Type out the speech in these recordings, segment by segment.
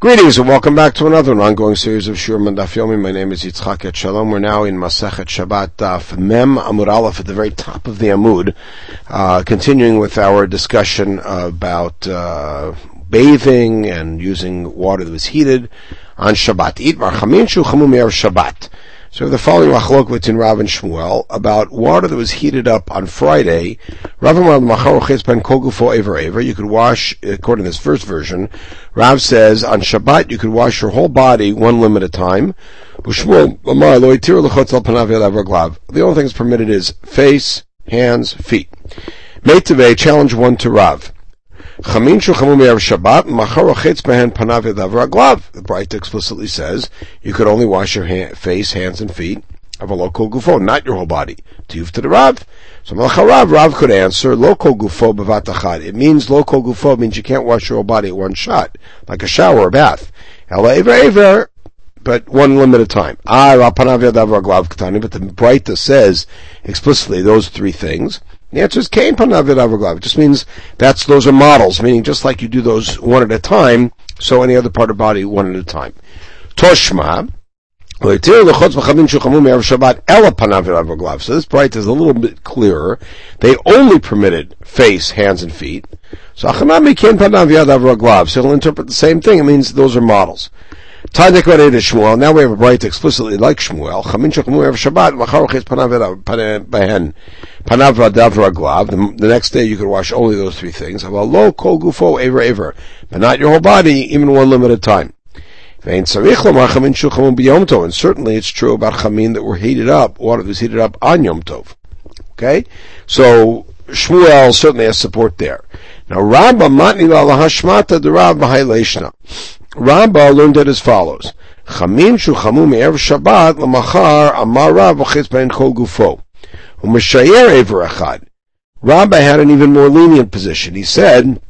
Greetings and welcome back to another ongoing series of Shur Daf Yomi. My name is Yitzchak Etshalom. We're now in Masechet Shabbat Daf Mem Amud Aleph at the very top of the Amud, uh, continuing with our discussion about uh, bathing and using water that was heated on Shabbat. Eat Chamin Shu Chamum Shabbat. So the following machlok between Rav and Shmuel about water that was heated up on Friday. Rav You could wash, according to this first version. Rav says on Shabbat you could wash your whole body one limb at a time. The only thing that's permitted is face, hands, feet. Meitave challenge one to Rav. Chamin shuchamu me'er Shabbat, machar ochetz behen panav yadav raglav. The Breita explicitly says you could only wash your hand, face, hands, and feet of a local gufo, not your whole body. Tiyuf to the Rav. So Rav could answer, local gufo bevatachad. It means local gufo means you can't wash your whole body at one shot, like a shower or bath. Ela ever ever, but one limit a time. Ah, but the Breita says explicitly those three things. The answer is Kain Panavid Avaglav. It just means that's those are models, meaning just like you do those one at a time, so any other part of body one at a time. Toshma. So this breita is a little bit clearer. They only permitted face, hands, and feet. So Achanami Kain Panavid Avaglav. So he'll interpret the same thing. It means those are models. Tanya to Shmuel. Now we have a breita explicitly like Shmuel. Chamin Shechmu Erev Shabbat. Machar Uchis Panav. Panav Radav Raglav. The next day you could wash only those three things. Aval Lo Kol Gufo Ever Ever. But not your whole body, even one limited time. And certainly it's true about chamin that were heated up, water that was heated up on Yom Tov. Okay? So, Shmuel certainly has support there. Now, Rabba matni la hashmata the Rabba Haileshna. Rabba learned it as follows. Chamim Shabbat amar Rav kol gufo. Ever. Rabba had an even more lenient position. He said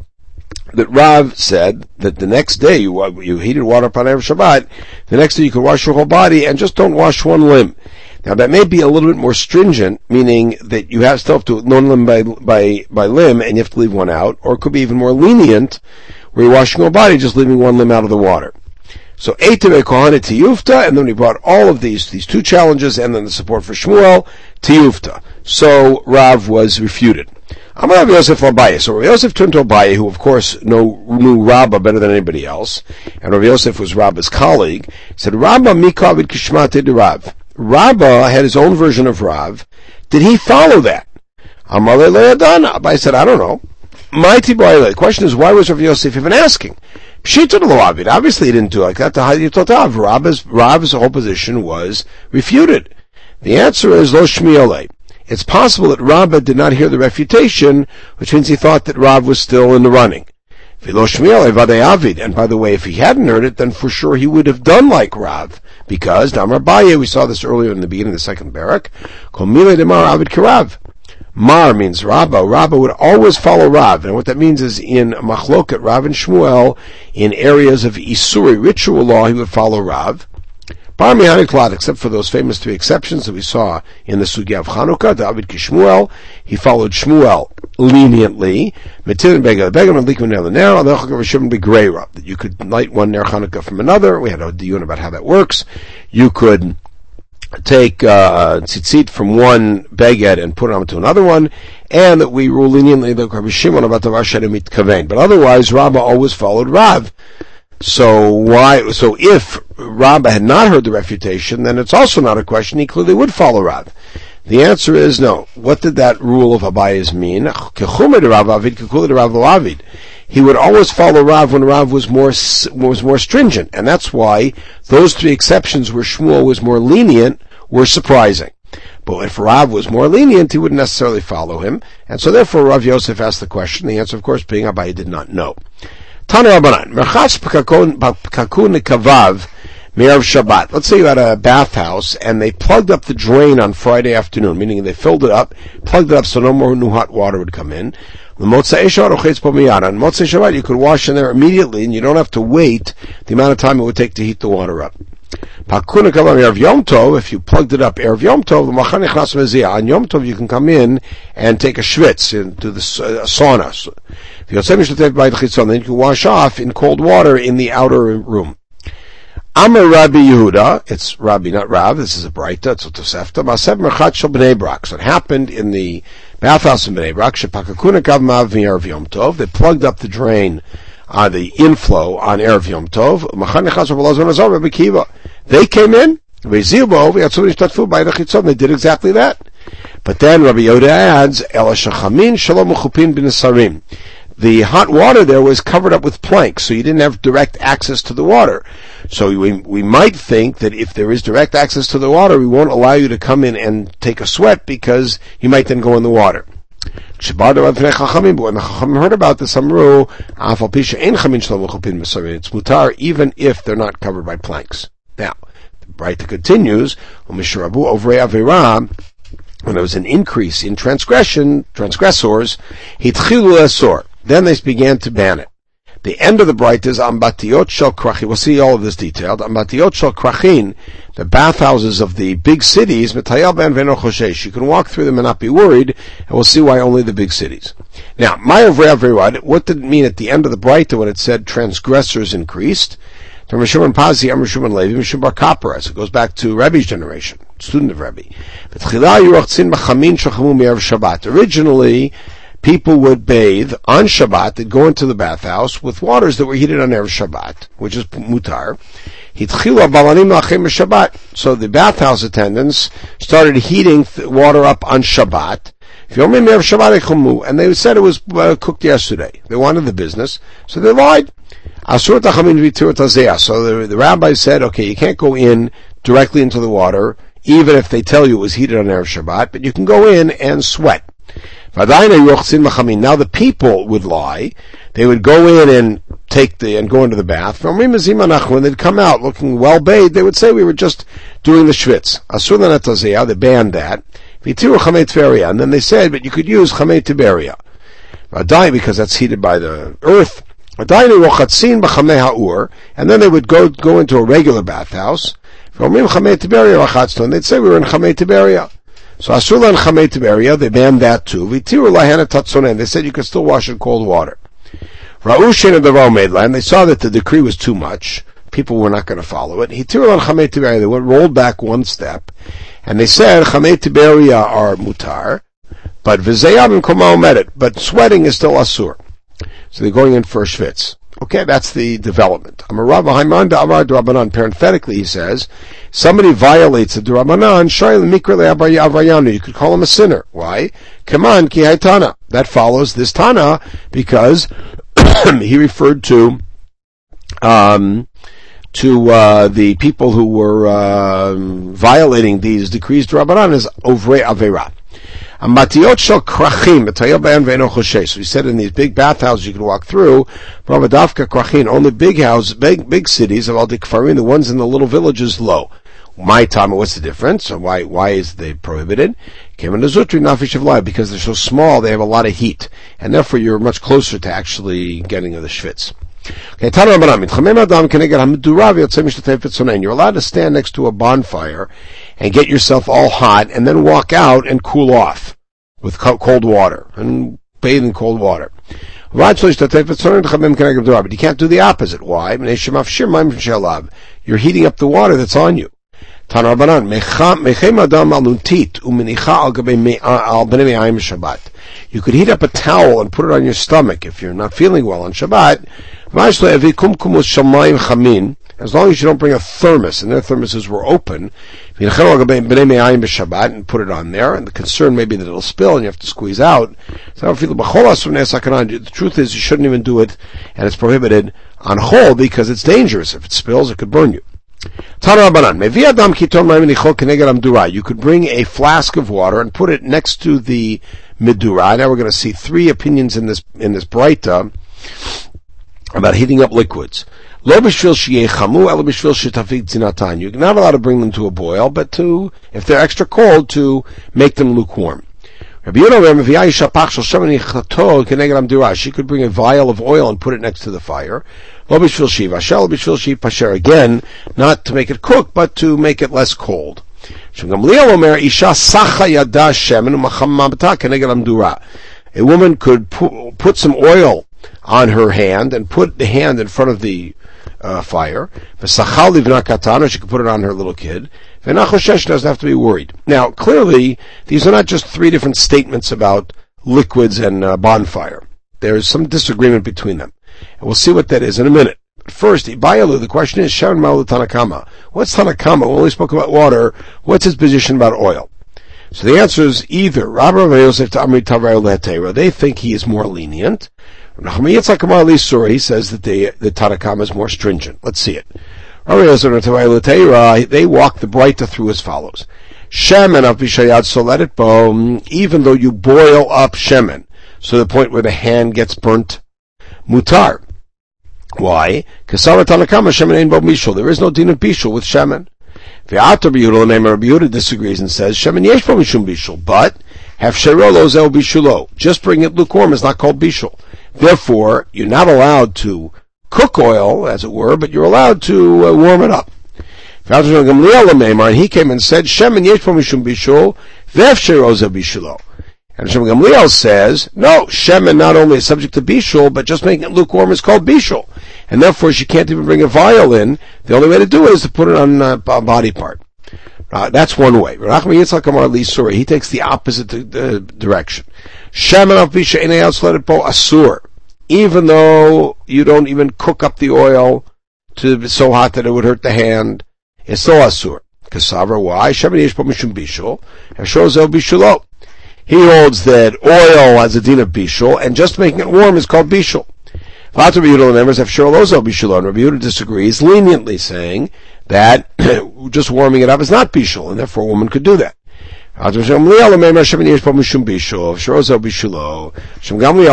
that Rav said that the next day you, you heated water upon Erev Shabbat, the next day you could wash your whole body and just don't wash one limb. Now that may be a little bit more stringent, meaning that you have still have to one limb by, by, by limb and you have to leave one out, or it could be even more lenient, where you're washing body, just leaving one limb out of the water. So Eitave Kohanet Tiyufta, and then he brought all of these, these two challenges, and then the support for Shmuel, Tiyufta. So Rav was refuted. Amar Rav Yosef Abaye. So Rav Yosef turned to Abaye, who of course knew, knew Rabba better than anybody else, and Rav Yosef was Rabba's colleague, said, Rabba mikavid kishmate de Rav. Rabba had his own version of Rav. Did he follow that? Amar Le'adana. Abaye said, I don't know. Mighty boy. The question is, why was Rav Yosef even asking? Obviously, he didn't do like that. The ah, Rav's, Rav's whole position was refuted. The answer is Lo Shmiole. It's possible that Rabbah did not hear the refutation, which means he thought that Rav was still in the running. And by the way, if he hadn't heard it, then for sure he would have done like Rav. Because, Damar Baye, we saw this earlier in the beginning of the second barak, Kol Demar Avid Karav. Mar means Rabba. Rabba would always follow Rav, and what that means is in Machloket, Rav and Shmuel, in areas of Isuri ritual law, he would follow Rav. Bar Mihaniklat, except for those famous three exceptions that we saw in the Sugya of Chanukah, David Kishmuel, he followed Shmuel leniently. Begel the Begel and Likman El Ner, although Chagav be Greira, that you could light one Ner Chanukah from another. We had a dion about how that works. You could take uh, tzitzit from one beged and put it onto another one, and that we rule leniently the Rabbi Shimon about the Rashadim Kaven. But otherwise, Rabbah always followed Rav. So why? So if Rabbah had not heard the refutation, then it's also not a question. He clearly would follow Rav. The answer is no. What did that rule of Abaye's mean? He would always follow Rav when Rav was more was more stringent, and that's why those three exceptions where Shmuel was more lenient were surprising. But if Rav was more lenient, he wouldn't necessarily follow him, and so therefore Rav Yosef asked the question. The answer, of course, being Abaye did not know. Tana Rabbanan, Merchas Pakakun Kavav Me'erev Shabbat. Let's say you had a bathhouse and they plugged up the drain on Friday afternoon, meaning they filled it up, plugged it up so no more new hot water would come in. On Motzei Shabbat, you could wash in there immediately and you don't have to wait the amount of time it would take to heat the water up. If you plugged it up Erev Yom Tov, on Yom Tov you can come in and take a schwitz, into the uh, sauna. Then you can wash off in cold water in the outer room. Amar Rabbi Yehuda, it's Rabbi, not Rav, this is a Breita, it's a Tosefta, Masev Merchat Shal Bnei Brak. So it happened in the bathhouse in Bnei Brak, Shepakakuna Gav Mav Yom Tov, they plugged up the drain, uh, the inflow on Erev Yom Tov, They came in, they did exactly that. But then Rabbi Yehuda adds, Shalom the hot water there was covered up with planks, so you didn't have direct access to the water. So we, we might think that if there is direct access to the water, we won't allow you to come in and take a sweat because you might then go in the water. But when the Chachamim heard about this, Amru, it's mutar even if they're not covered by planks. Now, the Breita continues, when there was an increase in transgression, transgressors, hitchilu esor. Then they began to ban it. The end of the breita is Ambatiot Shel Krachin. We'll see all of this detailed. Ambatiot Shel Krachin, the bathhouses of the big cities, Metayel Ben Veno Choshesh. You can walk through them and not be worried, and we'll see why only the big cities. Now, Mayav what did it mean at the end of the breita when it said transgressors increased? From Rishon Pazi, Am Rishon Levi, Rishon Bar Kappa, it goes back to Rebbe's generation, student of Rebbe. Originally, people would bathe on Shabbat, they'd go into the bathhouse with waters that were heated on Erev Shabbat, which is mutar. So the bathhouse attendants started heating water up on Shabbat. And they said it was uh, cooked yesterday. They wanted the business, so they lied. So the, the rabbi said, okay, you can't go in directly into the water, even if they tell you it was heated on Erev Shabbat, but you can go in and sweat. Now the people would lie. They would go in and take the, and go into the bath. When they'd come out looking well bathed, they would say we were just doing the schwitz. They banned that. And then they said, but you could use chamei tiberia. Because that's heated by the earth. And then they would go, go into a regular bathhouse. They'd say we were in chamei tiberia. So Asula and Chamei Tiberia, they banned that too. Vitiru Lahana Tatzonen, they said you could still wash in cold water. Ra'ushin and the Romaid land, they saw that the decree was too much. People were not going to follow it. Hitiru and Chamei Tiberia, they went rolled back one step, and they said Chamei Tiberia are mutar, but Vizayam and Komao met it, but sweating is still asur. So they're going in for a schwitz. Okay, that's the development. Parenthetically, he says, somebody violates the Durabanan, you could call him a sinner. Why? Kaman ki Tana. That follows this Tana because he referred to um, to uh, the people who were uh, violating these decrees Durabanan as Ovre Avera. Amatiot he said in these big bathhouses you can walk through, only big houses, big, big cities of al the the ones in the little villages, low. My time, what's the difference? Why, why is they prohibited? Because they're so small, they have a lot of heat. And therefore you're much closer to actually getting the schwitz. You're allowed to stand next to a bonfire and get yourself all hot and then walk out and cool off with cold water and bathe in cold water. But you can't do the opposite. Why? You're heating up the water that's on you. Uh, you could heat up a towel and put it on your stomach if you're not feeling well on Shabbat. As long as you don't bring a thermos, and their thermoses were open, and put it on there, and the concern may be that it'll spill and you have to squeeze out. The truth is you shouldn't even do it, and it's prohibited on whole because it's dangerous. If it spills, it could burn you. You could bring a flask of water and put it next to the midura. Now we're going to see three opinions in this in this breita about heating up liquids. You're not allowed to bring them to a boil, but to, if they're extra cold, to make them lukewarm. She could bring a vial of oil and put it next to the fire. Again, not to make it cook, but to make it less cold. A woman could put some oil on her hand and put the hand in front of the uh, fire. V'sachal livna katana, she could put it on her little kid. V'nachoshesh doesn't have to be worried. Now, clearly, these are not just three different statements about liquids and uh, bonfire. There's some disagreement between them. And we'll see what that is in a minute. But first, Ibayalu, the question is, Sharon Maulu Tanakama. What's Tanakama? We only spoke about water. What's his position about oil? So the answer is either Rabbi Yosef to Amri They think he is more lenient. Nachman Yitzchak Amar he says that the, the Tanakama is more stringent. Let's see it. They walk the breita through as follows. Shemen of Bishayad, so let it bo, even though you boil up Shemen, so the point where the hand gets burnt, mutar. Why? Kasara Tanakama mishul. There is no din of bishul with Shemen. Ve'atar B'Yehuda, name Rabbi Yehuda disagrees and says, Shemen yesh bishul, but, have sherolo. Just bring it lukewarm is not called bishul. Therefore, you're not allowed to cook oil, as it were, but you're allowed to uh, warm it up. And he came and said, bishulo. And Shem Gamliel says, no, Shemen not only is subject to Bishul, but just making it lukewarm is called Bishul. And therefore she can't even bring a vial in. The only way to do it is to put it on a body part. Uh, that's one way. He takes the opposite uh, direction. Asur. Even though you don't even cook up the oil to so hot that it would hurt the hand, it's still Asur. Kasavra, why? Bishul. He holds that oil has a din of bishul, and just making it warm is called bishul. Lots of Yehuda members have shirolozo bishul, and Rabbi Yehuda disagrees leniently, saying that just warming it up is not bishul, and therefore a woman could do that.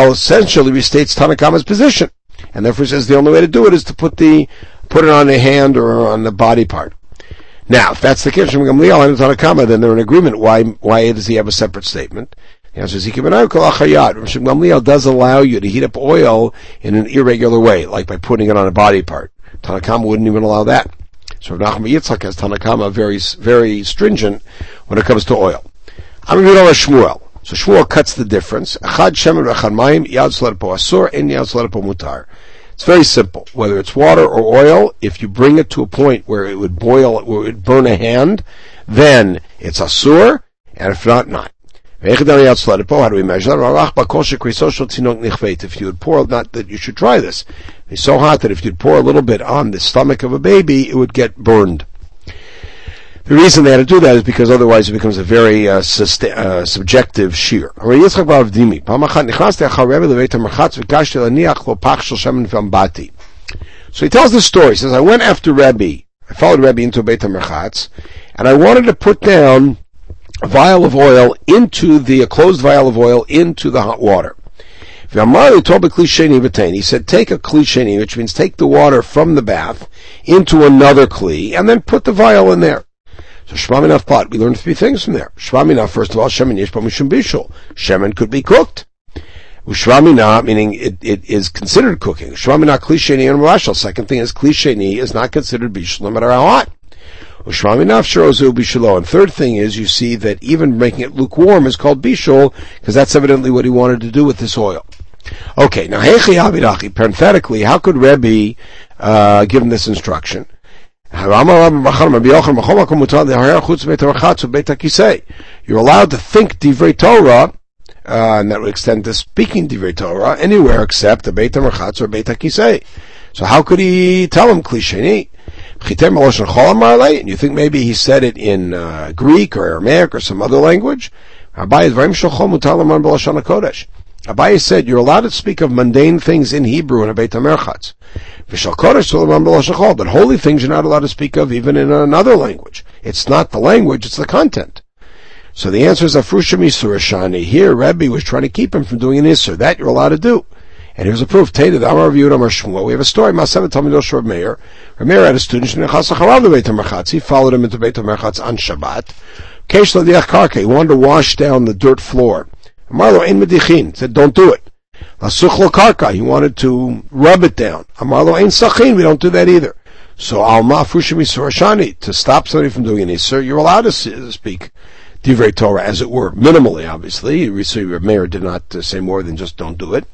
Essentially restates Tanakama's position, and therefore says the only way to do it is to put the put it on the hand or on the body part. Now, if that's the case, Shem Gamliel and Tanakama, then they're in agreement. Why, why does he have a separate statement? The answer is, Shem Gamliel does allow you to heat up oil in an irregular way, like by putting it on a body part. Tanakama wouldn't even allow that. So Nachman Yitzchak has Tanakama very, very stringent when it comes to oil. I'm going to Shmuel. So Shmuel cuts the difference. It's very simple. Whether it's water or oil, if you bring it to a point where it would boil, where it would burn a hand, then it's asur, and if not, not. How do we measure that? If you would pour, not that you should try this. It's so hot that if you'd pour a little bit on the stomach of a baby, it would get burned. The reason they had to do that is because otherwise it becomes a very uh, uh, subjective shear. So he tells the story. He says, I went after Rebbe. I followed Rebbe into Beit HaMerchatz, and I wanted to put down vial of oil into the, a closed vial of oil into the hot water. He said, take a kli which means take the water from the bath into another kli, and then put the vial in there. So Shmaminaf pot, we learned three things from there. Shmaminaf, first of all, Shemin Yishpa Mishum Bishul. Shemin could be cooked. Ushramina, meaning it, it is considered cooking. Shramina klisheni and rashal. Second thing is klisheni is not considered bishul no matter how hot. And third thing is you see that even making it lukewarm is called bishul because that's evidently what he wanted to do with this oil. Okay, now hechi parenthetically, how could Rebbe uh, give him this instruction? You're allowed to think divrei Torah, uh, and that would extend to speaking divrei Torah anywhere except the Beit HaMerchatz or Beit HaKisei. So how could he tell him klisheni? And you think maybe he said it in uh, Greek or Aramaic or some other language? Abaye said you're allowed to speak of mundane things in Hebrew in a Beit HaMerchatz. But holy things you're not allowed to speak of even in another language. It's not the language, it's the content. So the answer is Afrushim. Here, Rebbe was trying to keep him from doing an Isur. That you're allowed to do. And here's a proof. Tated Amar Yud Amar Shmuel. We have a story. Masevet Talmidosh Rav Meir. Rav Meir had a student. He followed him into Beit HaMerchatz on Shabbat. Kesh Ladiach Karka. He wanted to wash down the dirt floor. Amarlo ein medichin. Said, don't do it. Lasuchlo karka. He wanted to rub it down. Amarlo ein sachin. We don't do that either. So alma fushimi surashani. To stop somebody from doing an sir, you're allowed to speak divrei Torah, as it were, minimally, obviously. Meir did not uh, say more than just don't do it.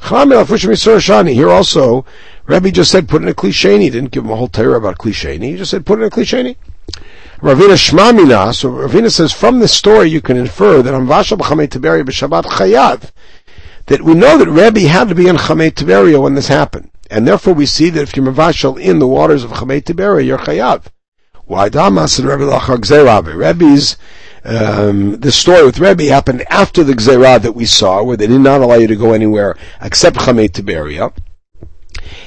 Here also, Rabbi just said put in a klisheni. He didn't give him a whole Torah about klisheni. He just said put in a klisheni. Ravina Shmamina, so Ravina says from this story you can infer that Amvasha b'chamei Tiberia b'Shabbat chayav, that we know that Rabbi had to be in Chamei Tiberia when this happened. And therefore we see that if you're Mavashal in the waters of Chamei Tiberia, you're chayav. Why Damas and Rabbi Lachar Gzerabe? Um, the story with Rebbe happened after the Gzerah that we saw, where they did not allow you to go anywhere except Chamei Tiberia.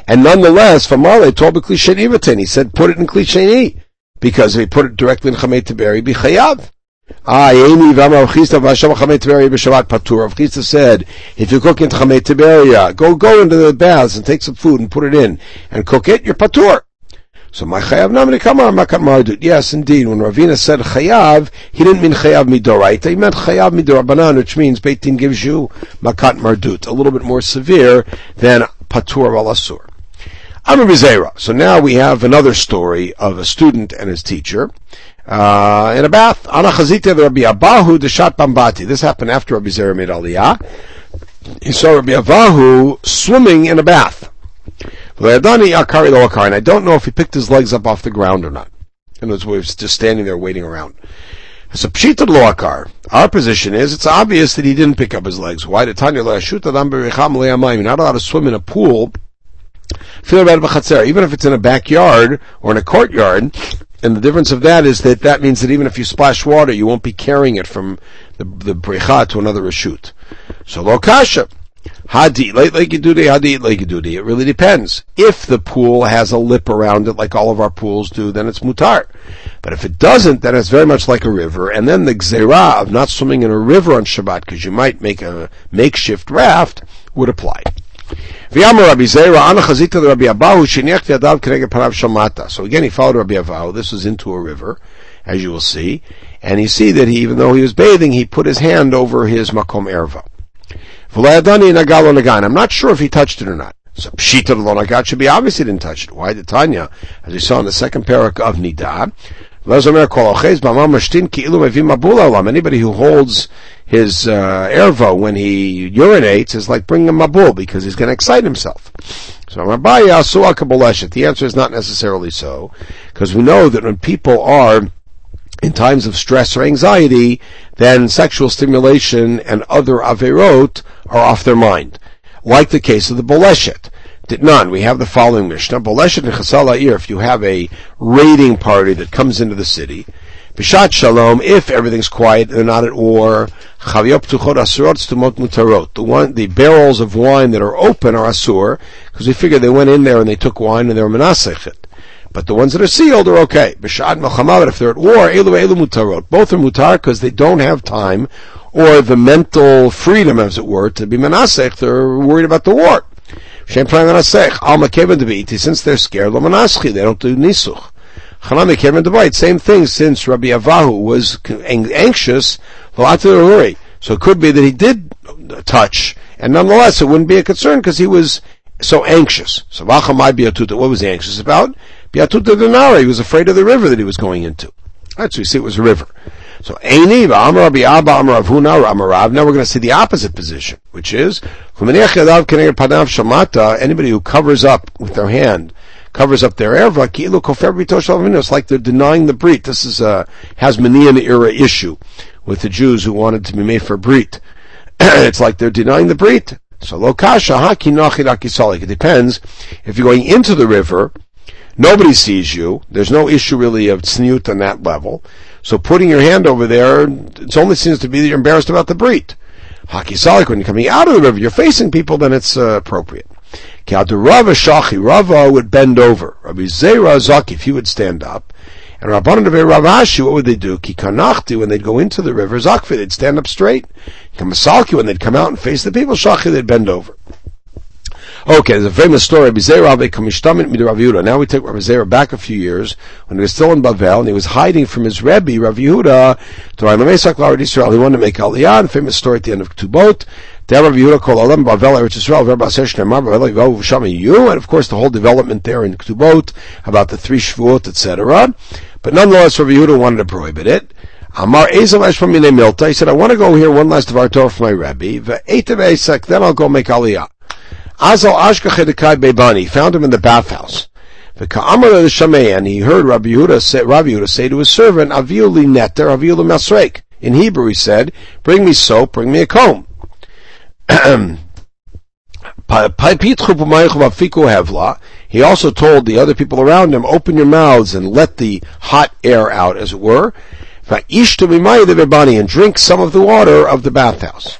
And nonetheless, Famale told the Klisheni he said, put it in Klisheni, because if he put it directly in Chamei Tiberia, be chayav. Ah, Yeni Vama Vashem Chamei Patur. Avchista said, if you cook in Chamei Tiberia, go, go into the baths and take some food and put it in and cook it, you're Patur. So my chayav namini kamar makat mardut. Yes, indeed. When Ravina said chayav, he didn't mean chayav midoraita. He meant chayav midorabanan, which means Beitin gives you makat mardut, a little bit more severe than patur al asur. Amr So now we have another story of a student and his teacher. Uh, in a bath, Ana Chazita Rabbi Abahu Deshat Bambati. This happened after Rabbi Zera made Aliyah. He saw Rabbi Abahu swimming in a bath. And I don't know if he picked his legs up off the ground or not. In other words, was just standing there waiting around. So pshita loakar. Our position is it's obvious that he didn't pick up his legs. Why did Tanya shoot You're not allowed to swim in a pool. Feel about Even if it's in a backyard or in a courtyard, and the difference of that is that that means that even if you splash water, you won't be carrying it from the, the to another reshut. So lokasha. Hadi, like, like you do the hadi, like you do the. It really depends. If the pool has a lip around it, like all of our pools do, then it's mutar. But if it doesn't, then it's very much like a river. And then the gzera of not swimming in a river on Shabbat, because you might make a makeshift raft, would apply. So again, he followed Rabbi Avahu. This was into a river, as you will see. And you see that he, even though he was bathing, he put his hand over his makom erva. I'm not sure if he touched it or not. So pshita lo should be obviously didn't touch it. Why did Tanya, as we saw in the second parak of Nida, Anybody who holds his uh, erva when he urinates is like bringing a mabul because he's going to excite himself. So the answer is not necessarily so, because we know that when people are in times of stress or anxiety, then sexual stimulation and other averot are off their mind. Like the case of the boleshet. None. We have the following Mishnah. Boleshet and Chasal if you have a raiding party that comes into the city, Bishat Shalom, if everything's quiet, they're not at war, Chavyop Tuchot Asurot Stumot Mutarot. the one, the barrels of wine that are open are asur, because we figure they went in there and they took wine and they were menasechet. But the ones that are sealed are okay. B'shad melchama, if they're at war, elu elu mutarot. Both are mutar because they don't have time or the mental freedom, as it were, to be menasech. They're worried about the war. Shem plan menasech. Al makeven to since they're scared. Lo menaschi. They don't do nisuch. Chanami keven to Same thing since Rabbi Avahu was anxious. So it could be that he did touch, and nonetheless it wouldn't be a concern because he was so anxious. So Vachamai Biatuta, what was he anxious about? Biatuta Denara, he was afraid of the river that he was going into. So you see it was a river. So Eini, Amar Abba, Amar Avhuna, Amar Rav. Now we're going to see the opposite position, which is, anybody who covers up with their hand, covers up their erva, it's like they're denying the brit. This is a Hasmonean era issue with the Jews who wanted to be made for brit. it's like they're denying the brit. So lokasha haki It depends. If you're going into the river, nobody sees you. There's no issue really of tzniut on that level. So putting your hand over there, it only seems to be that you're embarrassed about the brit. Haki salik, when you're coming out of the river, you're facing people, then it's uh, appropriate. Rava shachi, Rava would bend over. Rabbi Zera if he would stand up. And Rabbanan of Rav Ashi, what would they do? Kikanachti, when they'd go into the river, Zakfi, they'd stand up straight. Kamasalki, when they'd come out and face the people, Shachi, they'd bend over. Okay, there's a famous story. Now we take Rabbi Zera back a few years when he was still in Bavel and he was hiding from his Rebbe, Rav Yehuda, to Israel. He wanted to make Aliyah. Famous story at the end of Ketubot. Rav Yehuda called Bavel Eretz Israel, and of course the whole development there in Ketubot about the three Shvuot, etc. But nonetheless, Rabbi Yehuda wanted to prohibit it. Amar Ezel Milta. He said, I want to go hear one last of our Torah from my Rabbi. Then I'll go make Aliyah. Azal Ashkachedekai Bebani, found him in the bathhouse. V'ka'amar l'shamei, and he heard Rabbi Yehuda say, Rabbi Yehuda say to his servant, Aviu li netter, aviu li masrek. In Hebrew he said, bring me soap, bring me a comb. He also told the other people around him, open your mouths and let the hot air out, as it were. And drink some of the water of the bathhouse.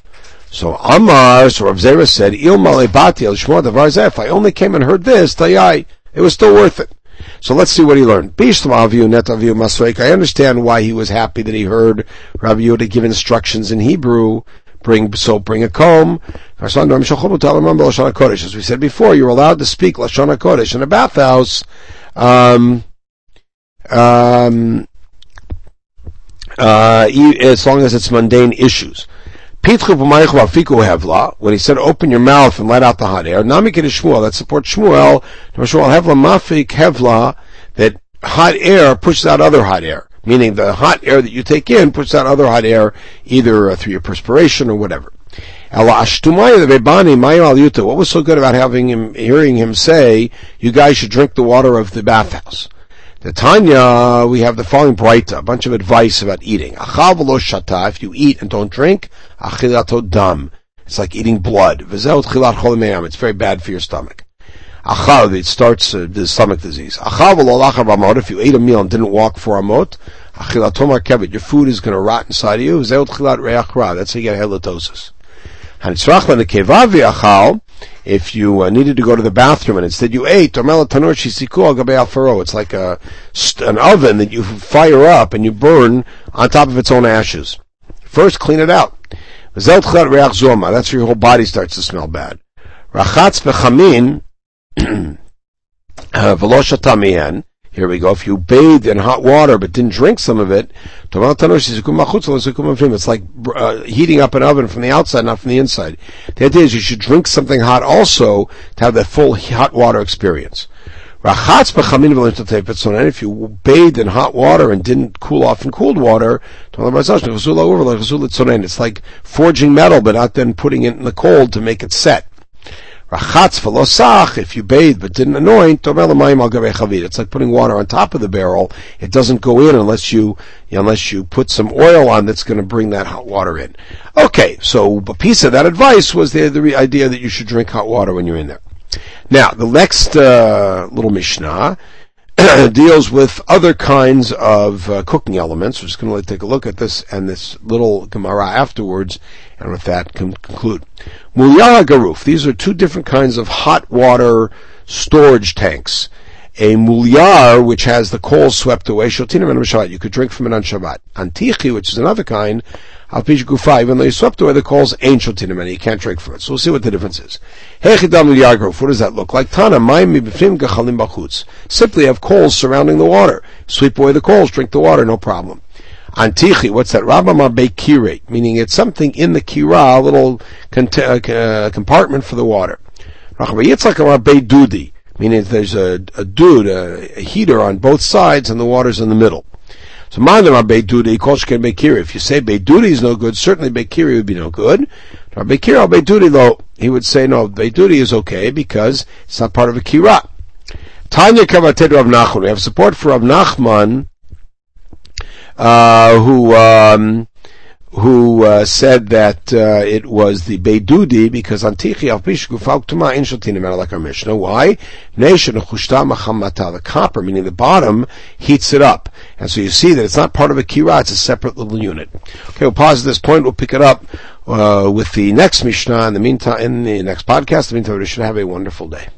So Amar, so Rav Zera said, If I only came and heard this, it was still worth it. So let's see what he learned. I understand why he was happy that he heard Rabbi Yehuda give instructions in Hebrew. Bring so bring a comb. As we said before, you're allowed to speak lashon hakodesh in a bathhouse. Um, um, uh, as long as it's mundane issues. When he said, open your mouth and let out the hot air, Namikid Shmuel, that supports Shmuel, Shmuel Hevla Mafik Hevla, that hot air pushes out other hot air. Meaning the hot air that you take in pushes out other hot air, either uh, through your perspiration or whatever. What was so good about having him, hearing him say, you guys should drink the water of the bathhouse? The Tanya, we have the following breita, a bunch of advice about eating. shata, if you eat and don't drink, achilato dam. It's like eating blood. It's very bad for your stomach. Achav, it starts uh, the stomach disease. Achav if you ate a meal and didn't walk for amot, achilato markevet, your food is going to rot inside of you. That's how you get halitosis. If you uh, needed to go to the bathroom and instead you ate, it's like a, an oven that you fire up and you burn on top of its own ashes. First, clean it out. That's where your whole body starts to smell bad. Here we go. If you bathed in hot water but didn't drink some of it, it's like uh, heating up an oven from the outside, not from the inside. The idea is you should drink something hot also to have the full hot water experience. If you bathed in hot water and didn't cool off in cooled water, it's like forging metal but not then putting it in the cold to make it set. Rachatz velosach, if you bathe but didn't anoint, it's like putting water on top of the barrel. It doesn't go in unless you, unless you put some oil on that's going to bring that hot water in. Okay, so a piece of that advice was the, the idea that you should drink hot water when you're in there. Now, the next uh, little Mishnah deals with other kinds of uh, cooking elements. We're just going to take a look at this and this little Gemara afterwards, and with that conclude. Mulyah garuf. These are two different kinds of hot water storage tanks. A mulyar, which has the coals swept away. You could drink from it on Shabbat. Antichi, which is another kind, even though you swept away the coals, ain't shotinim and you can't drink from it. So we'll see what the difference is. Hechidam mulyar garuf. What does that look like? Tana, mayim mibifim gachalim bachutz. Simply have coals surrounding the water. Sweep away the coals, drink the water, no problem. Antichi, what's that? Rabama Bekire, meaning it's something in the kira, a little cont- uh, uh compartment for the water. Rabbi Dudi, meaning there's a, a dude, a, a, heater on both sides and the water's in the middle. So Mandam Dudi, Kolshken Bekiri. If you say Beidudi is no good, certainly Bekiri would be no good. Rabbi Kira, Beidudi though, he would say no, Beidudi is okay because it's not part of a kira. Tanya Kavated Rav Nachman. We have support for Rav Nachman, uh, who um, who uh, said that uh, it was the Beidudi because Antichi al Pishgufal Tuma in Shotinim like our Mishnah. Why? Nation the copper, meaning the bottom, heats it up. And so you see that it's not part of a kira, it's a separate little unit. Okay, we'll pause at this point, we'll pick it up uh, with the next Mishnah in the meantime, in the next podcast. In the meantime, we should have a wonderful day.